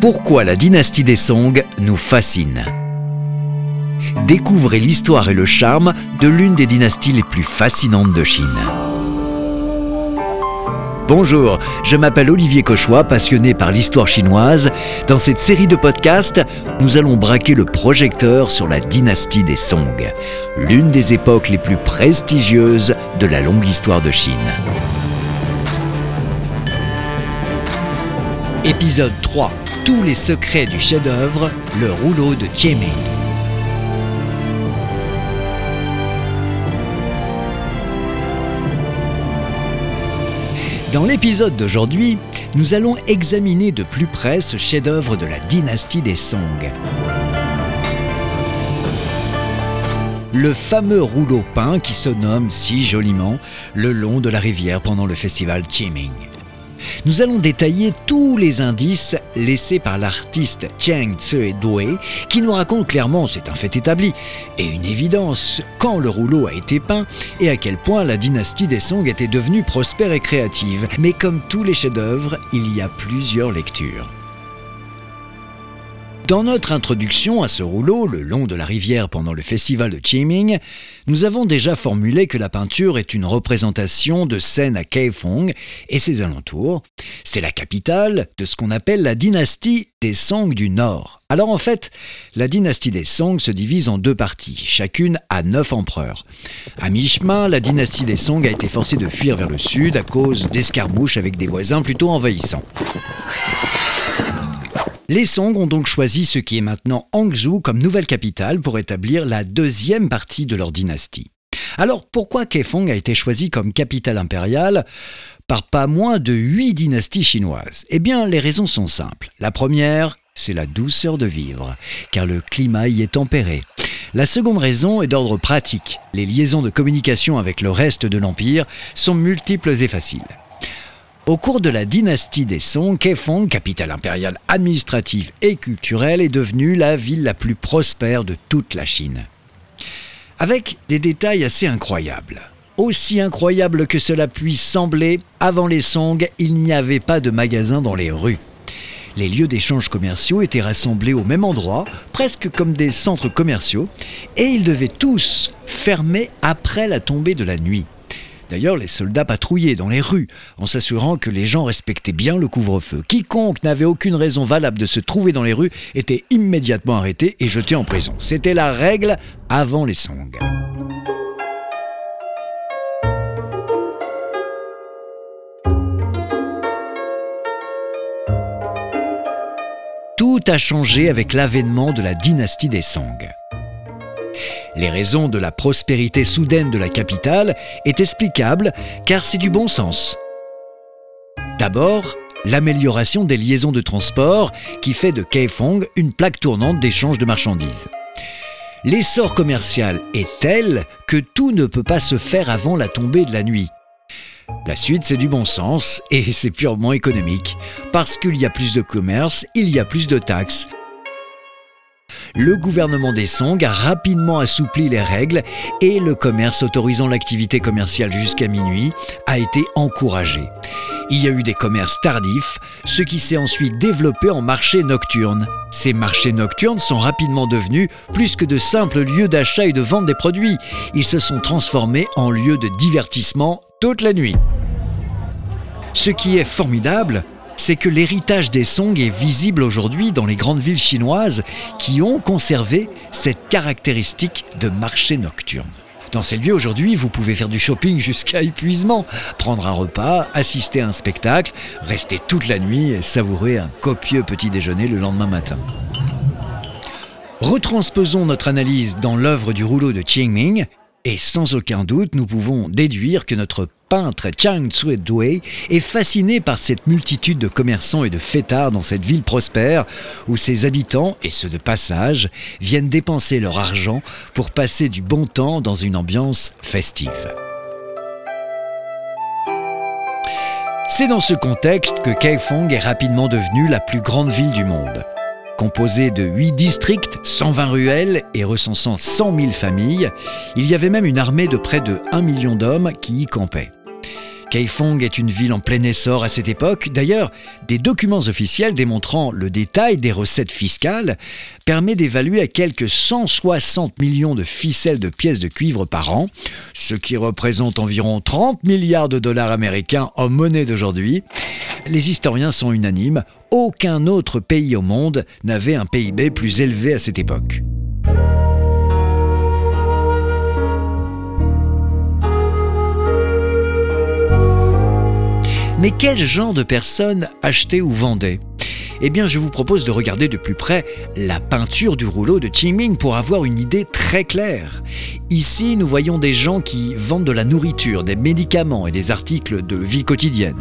Pourquoi la dynastie des Song nous fascine Découvrez l'histoire et le charme de l'une des dynasties les plus fascinantes de Chine. Bonjour, je m'appelle Olivier Cauchois, passionné par l'histoire chinoise. Dans cette série de podcasts, nous allons braquer le projecteur sur la dynastie des Song, l'une des époques les plus prestigieuses de la longue histoire de Chine. Épisode 3 tous les secrets du chef-d'œuvre, le rouleau de Ming. Dans l'épisode d'aujourd'hui, nous allons examiner de plus près ce chef-d'œuvre de la dynastie des Song. Le fameux rouleau peint qui se nomme si joliment le long de la rivière pendant le festival Qiming. Nous allons détailler tous les indices laissés par l'artiste Cheng Tse-Dui, qui nous raconte clairement, c'est un fait établi, et une évidence, quand le rouleau a été peint et à quel point la dynastie des Song était devenue prospère et créative. Mais comme tous les chefs-d'œuvre, il y a plusieurs lectures. Dans notre introduction à ce rouleau, le long de la rivière pendant le festival de Qiming, nous avons déjà formulé que la peinture est une représentation de scènes à Kaifeng et ses alentours. C'est la capitale de ce qu'on appelle la dynastie des Song du Nord. Alors en fait, la dynastie des Song se divise en deux parties, chacune à neuf empereurs. À mi-chemin, la dynastie des Song a été forcée de fuir vers le sud à cause d'escarmouches avec des voisins plutôt envahissants. Les Song ont donc choisi ce qui est maintenant Hangzhou comme nouvelle capitale pour établir la deuxième partie de leur dynastie. Alors pourquoi Kaifeng a été choisi comme capitale impériale par pas moins de huit dynasties chinoises? Eh bien, les raisons sont simples. La première, c'est la douceur de vivre, car le climat y est tempéré. La seconde raison est d'ordre pratique. Les liaisons de communication avec le reste de l'Empire sont multiples et faciles. Au cours de la dynastie des Song, Kaifeng, capitale impériale administrative et culturelle, est devenue la ville la plus prospère de toute la Chine. Avec des détails assez incroyables. Aussi incroyable que cela puisse sembler, avant les Song, il n'y avait pas de magasins dans les rues. Les lieux d'échanges commerciaux étaient rassemblés au même endroit, presque comme des centres commerciaux, et ils devaient tous fermer après la tombée de la nuit. D'ailleurs, les soldats patrouillaient dans les rues en s'assurant que les gens respectaient bien le couvre-feu. Quiconque n'avait aucune raison valable de se trouver dans les rues était immédiatement arrêté et jeté en prison. C'était la règle avant les Song. Tout a changé avec l'avènement de la dynastie des Song. Les raisons de la prospérité soudaine de la capitale est explicable car c'est du bon sens. D'abord, l'amélioration des liaisons de transport qui fait de Kaifeng une plaque tournante d'échange de marchandises. L'essor commercial est tel que tout ne peut pas se faire avant la tombée de la nuit. La suite, c'est du bon sens et c'est purement économique. Parce qu'il y a plus de commerce, il y a plus de taxes le gouvernement des Song a rapidement assoupli les règles et le commerce autorisant l'activité commerciale jusqu'à minuit a été encouragé. Il y a eu des commerces tardifs, ce qui s'est ensuite développé en marchés nocturnes. Ces marchés nocturnes sont rapidement devenus plus que de simples lieux d'achat et de vente des produits. Ils se sont transformés en lieux de divertissement toute la nuit. Ce qui est formidable, c'est que l'héritage des Song est visible aujourd'hui dans les grandes villes chinoises qui ont conservé cette caractéristique de marché nocturne. Dans ces lieux aujourd'hui, vous pouvez faire du shopping jusqu'à épuisement, prendre un repas, assister à un spectacle, rester toute la nuit et savourer un copieux petit déjeuner le lendemain matin. Retransposons notre analyse dans l'œuvre du rouleau de Qingming et sans aucun doute, nous pouvons déduire que notre peintre Chang Tsue-Dui est fasciné par cette multitude de commerçants et de fêtards dans cette ville prospère où ses habitants, et ceux de passage, viennent dépenser leur argent pour passer du bon temps dans une ambiance festive. C'est dans ce contexte que Kaifeng est rapidement devenue la plus grande ville du monde. Composé de 8 districts, 120 ruelles et recensant 100 000 familles, il y avait même une armée de près de 1 million d'hommes qui y campaient. Kaifeng est une ville en plein essor à cette époque. D'ailleurs, des documents officiels démontrant le détail des recettes fiscales permet d'évaluer à quelques 160 millions de ficelles de pièces de cuivre par an, ce qui représente environ 30 milliards de dollars américains en monnaie d'aujourd'hui. Les historiens sont unanimes, aucun autre pays au monde n'avait un PIB plus élevé à cette époque. Mais quel genre de personnes achetaient ou vendaient eh bien, je vous propose de regarder de plus près la peinture du rouleau de Qingming pour avoir une idée très claire. Ici, nous voyons des gens qui vendent de la nourriture, des médicaments et des articles de vie quotidienne.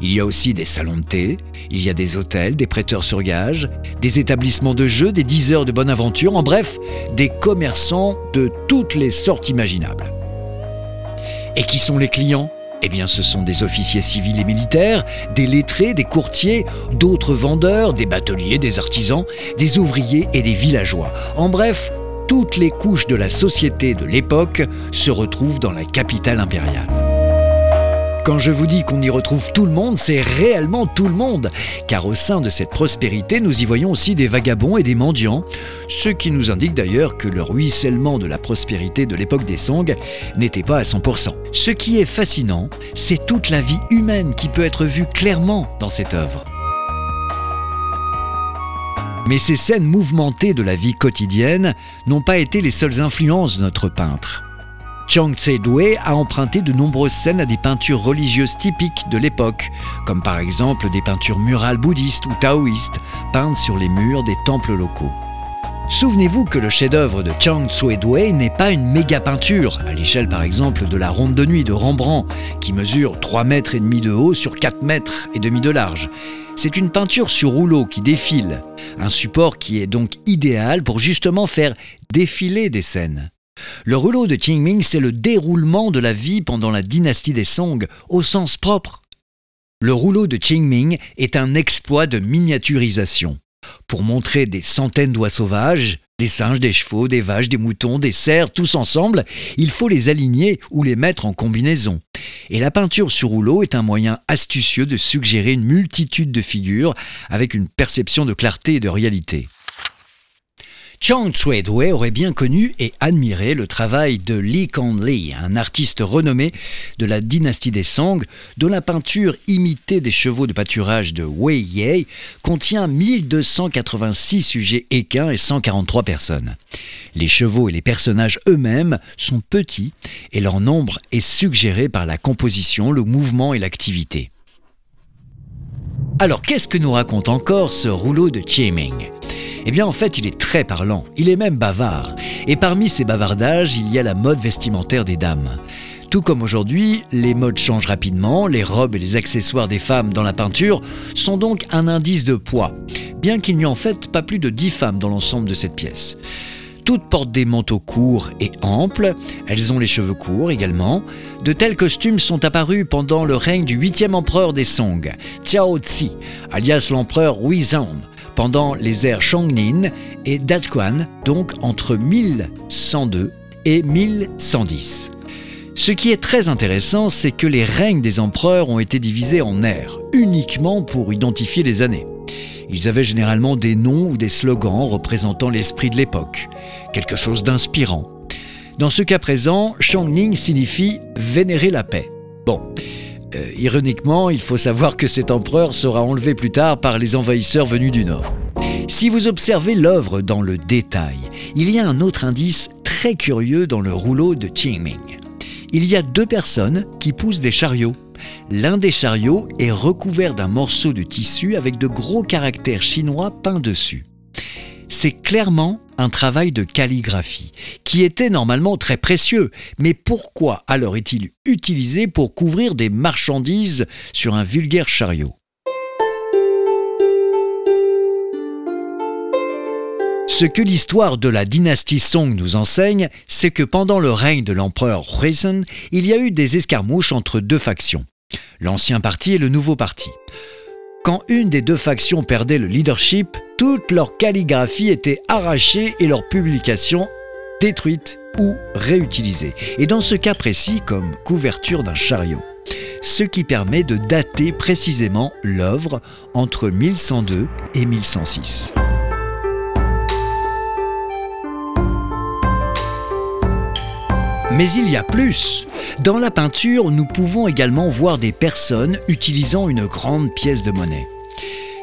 Il y a aussi des salons de thé, il y a des hôtels, des prêteurs sur gage, des établissements de jeux, des diseurs de bonne aventure, en bref, des commerçants de toutes les sortes imaginables. Et qui sont les clients? Eh bien, ce sont des officiers civils et militaires, des lettrés, des courtiers, d'autres vendeurs, des bateliers, des artisans, des ouvriers et des villageois. En bref, toutes les couches de la société de l'époque se retrouvent dans la capitale impériale. Quand je vous dis qu'on y retrouve tout le monde, c'est réellement tout le monde, car au sein de cette prospérité, nous y voyons aussi des vagabonds et des mendiants, ce qui nous indique d'ailleurs que le ruissellement de la prospérité de l'époque des Song n'était pas à 100%. Ce qui est fascinant, c'est toute la vie humaine qui peut être vue clairement dans cette œuvre. Mais ces scènes mouvementées de la vie quotidienne n'ont pas été les seules influences de notre peintre. Chang Tse-Due a emprunté de nombreuses scènes à des peintures religieuses typiques de l'époque, comme par exemple des peintures murales bouddhistes ou taoïstes peintes sur les murs des temples locaux. Souvenez-vous que le chef-d'œuvre de Chang Tse-Due n'est pas une méga peinture, à l'échelle par exemple de la Ronde de nuit de Rembrandt, qui mesure 3 mètres de haut sur 4 mètres de large. C'est une peinture sur rouleau qui défile, un support qui est donc idéal pour justement faire défiler des scènes. Le rouleau de Qingming, c'est le déroulement de la vie pendant la dynastie des Song, au sens propre. Le rouleau de Qingming est un exploit de miniaturisation. Pour montrer des centaines d'oies sauvages, des singes, des chevaux, des vaches, des moutons, des cerfs, tous ensemble, il faut les aligner ou les mettre en combinaison. Et la peinture sur rouleau est un moyen astucieux de suggérer une multitude de figures avec une perception de clarté et de réalité. Chang Tsui-Dui aurait bien connu et admiré le travail de Li Li, un artiste renommé de la dynastie des Song, dont la peinture imitée des chevaux de pâturage de Wei Ye contient 1286 sujets équins et 143 personnes. Les chevaux et les personnages eux-mêmes sont petits et leur nombre est suggéré par la composition, le mouvement et l'activité. Alors qu'est-ce que nous raconte encore ce rouleau de Ming? Eh bien en fait il est très parlant, il est même bavard. Et parmi ces bavardages, il y a la mode vestimentaire des dames. Tout comme aujourd'hui, les modes changent rapidement, les robes et les accessoires des femmes dans la peinture sont donc un indice de poids, bien qu'il n'y ait en fait pas plus de 10 femmes dans l'ensemble de cette pièce. Toutes portent des manteaux courts et amples, elles ont les cheveux courts également. De tels costumes sont apparus pendant le règne du huitième empereur des Song, Xiao Zi, alias l'empereur Huizan, pendant les ères Shongnin et Datquan, donc entre 1102 et 1110. Ce qui est très intéressant, c'est que les règnes des empereurs ont été divisés en ères, uniquement pour identifier les années. Ils avaient généralement des noms ou des slogans représentant l'esprit de l'époque, quelque chose d'inspirant. Dans ce cas présent, Shongning signifie vénérer la paix. Bon, euh, ironiquement, il faut savoir que cet empereur sera enlevé plus tard par les envahisseurs venus du nord. Si vous observez l'œuvre dans le détail, il y a un autre indice très curieux dans le rouleau de Qingming. Il y a deux personnes qui poussent des chariots. L'un des chariots est recouvert d'un morceau de tissu avec de gros caractères chinois peints dessus. C'est clairement un travail de calligraphie, qui était normalement très précieux, mais pourquoi alors est-il utilisé pour couvrir des marchandises sur un vulgaire chariot? Ce que l'histoire de la dynastie Song nous enseigne, c'est que pendant le règne de l'empereur Huizhen, il y a eu des escarmouches entre deux factions, l'ancien parti et le nouveau parti. Quand une des deux factions perdait le leadership, toute leur calligraphie était arrachée et leur publication détruite ou réutilisée. Et dans ce cas précis, comme couverture d'un chariot. ce qui permet de dater précisément l'œuvre entre 1102 et 1106. Mais il y a plus. Dans la peinture, nous pouvons également voir des personnes utilisant une grande pièce de monnaie.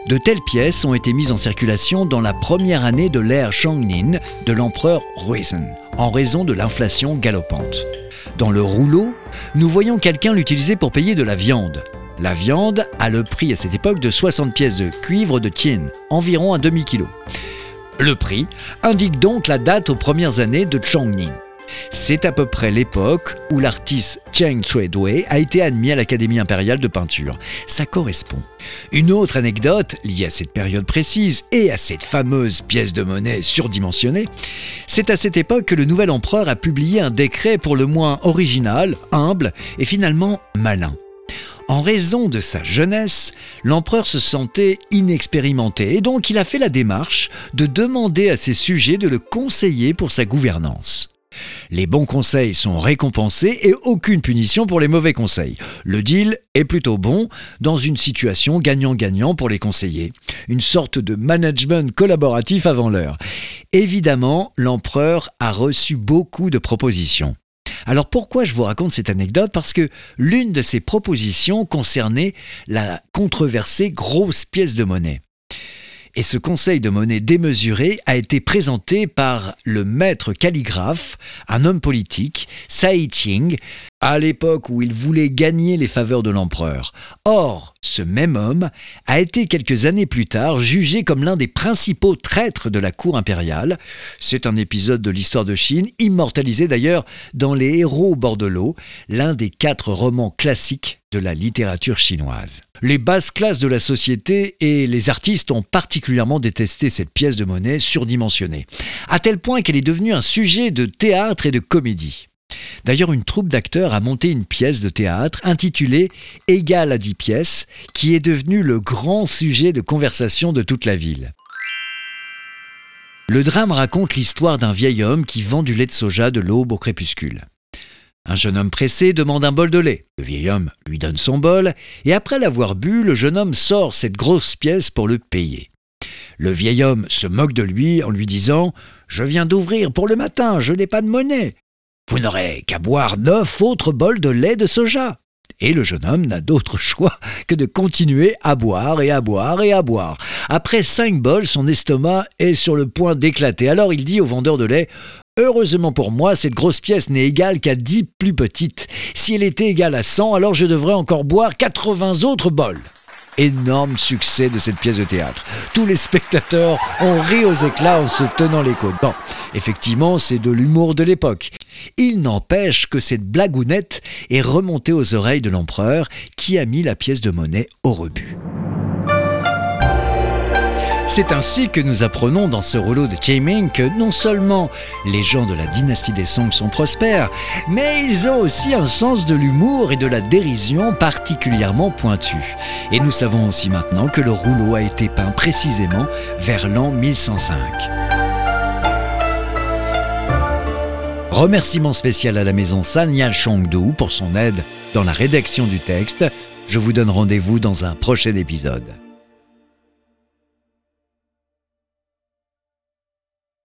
De telles pièces ont été mises en circulation dans la première année de l'ère Shangnin de l'empereur Ruizhen, en raison de l'inflation galopante. Dans le rouleau, nous voyons quelqu'un l'utiliser pour payer de la viande. La viande a le prix à cette époque de 60 pièces de cuivre de Tien, environ un demi-kilo. Le prix indique donc la date aux premières années de Chongning. C'est à peu près l'époque où l'artiste Cheng Dui a été admis à l'Académie impériale de peinture. Ça correspond. Une autre anecdote liée à cette période précise et à cette fameuse pièce de monnaie surdimensionnée, c'est à cette époque que le nouvel empereur a publié un décret pour le moins original, humble et finalement malin. En raison de sa jeunesse, l'empereur se sentait inexpérimenté et donc il a fait la démarche de demander à ses sujets de le conseiller pour sa gouvernance. Les bons conseils sont récompensés et aucune punition pour les mauvais conseils. Le deal est plutôt bon dans une situation gagnant-gagnant pour les conseillers. Une sorte de management collaboratif avant l'heure. Évidemment, l'empereur a reçu beaucoup de propositions. Alors pourquoi je vous raconte cette anecdote? Parce que l'une de ces propositions concernait la controversée grosse pièce de monnaie. Et ce conseil de monnaie démesuré a été présenté par le maître calligraphe, un homme politique, Sai Qing, à l'époque où il voulait gagner les faveurs de l'empereur. Or, ce même homme a été quelques années plus tard jugé comme l'un des principaux traîtres de la cour impériale. C'est un épisode de l'histoire de Chine, immortalisé d'ailleurs dans Les Héros au bord de l'eau, l'un des quatre romans classiques de la littérature chinoise. Les basses classes de la société et les artistes ont particulièrement détesté cette pièce de monnaie surdimensionnée, à tel point qu'elle est devenue un sujet de théâtre et de comédie. D'ailleurs, une troupe d'acteurs a monté une pièce de théâtre intitulée Égal à 10 pièces, qui est devenue le grand sujet de conversation de toute la ville. Le drame raconte l'histoire d'un vieil homme qui vend du lait de soja de l'aube au crépuscule. Un jeune homme pressé demande un bol de lait. Le vieil homme lui donne son bol, et après l'avoir bu, le jeune homme sort cette grosse pièce pour le payer. Le vieil homme se moque de lui en lui disant Je viens d'ouvrir pour le matin, je n'ai pas de monnaie. Vous n'aurez qu'à boire neuf autres bols de lait de soja. Et le jeune homme n'a d'autre choix que de continuer à boire et à boire et à boire. Après cinq bols, son estomac est sur le point d'éclater. Alors il dit au vendeur de lait Heureusement pour moi, cette grosse pièce n'est égale qu'à dix plus petites. Si elle était égale à 100, alors je devrais encore boire 80 autres bols énorme succès de cette pièce de théâtre. Tous les spectateurs ont ri aux éclats en se tenant les côtes. Bon, effectivement, c'est de l'humour de l'époque. Il n'empêche que cette blagounette est remontée aux oreilles de l'empereur qui a mis la pièce de monnaie au rebut. C'est ainsi que nous apprenons dans ce rouleau de Ming que non seulement les gens de la dynastie des Song sont prospères, mais ils ont aussi un sens de l'humour et de la dérision particulièrement pointu. Et nous savons aussi maintenant que le rouleau a été peint précisément vers l'an 1105. Remerciement spécial à la maison Sanya Chongdu pour son aide dans la rédaction du texte. Je vous donne rendez-vous dans un prochain épisode.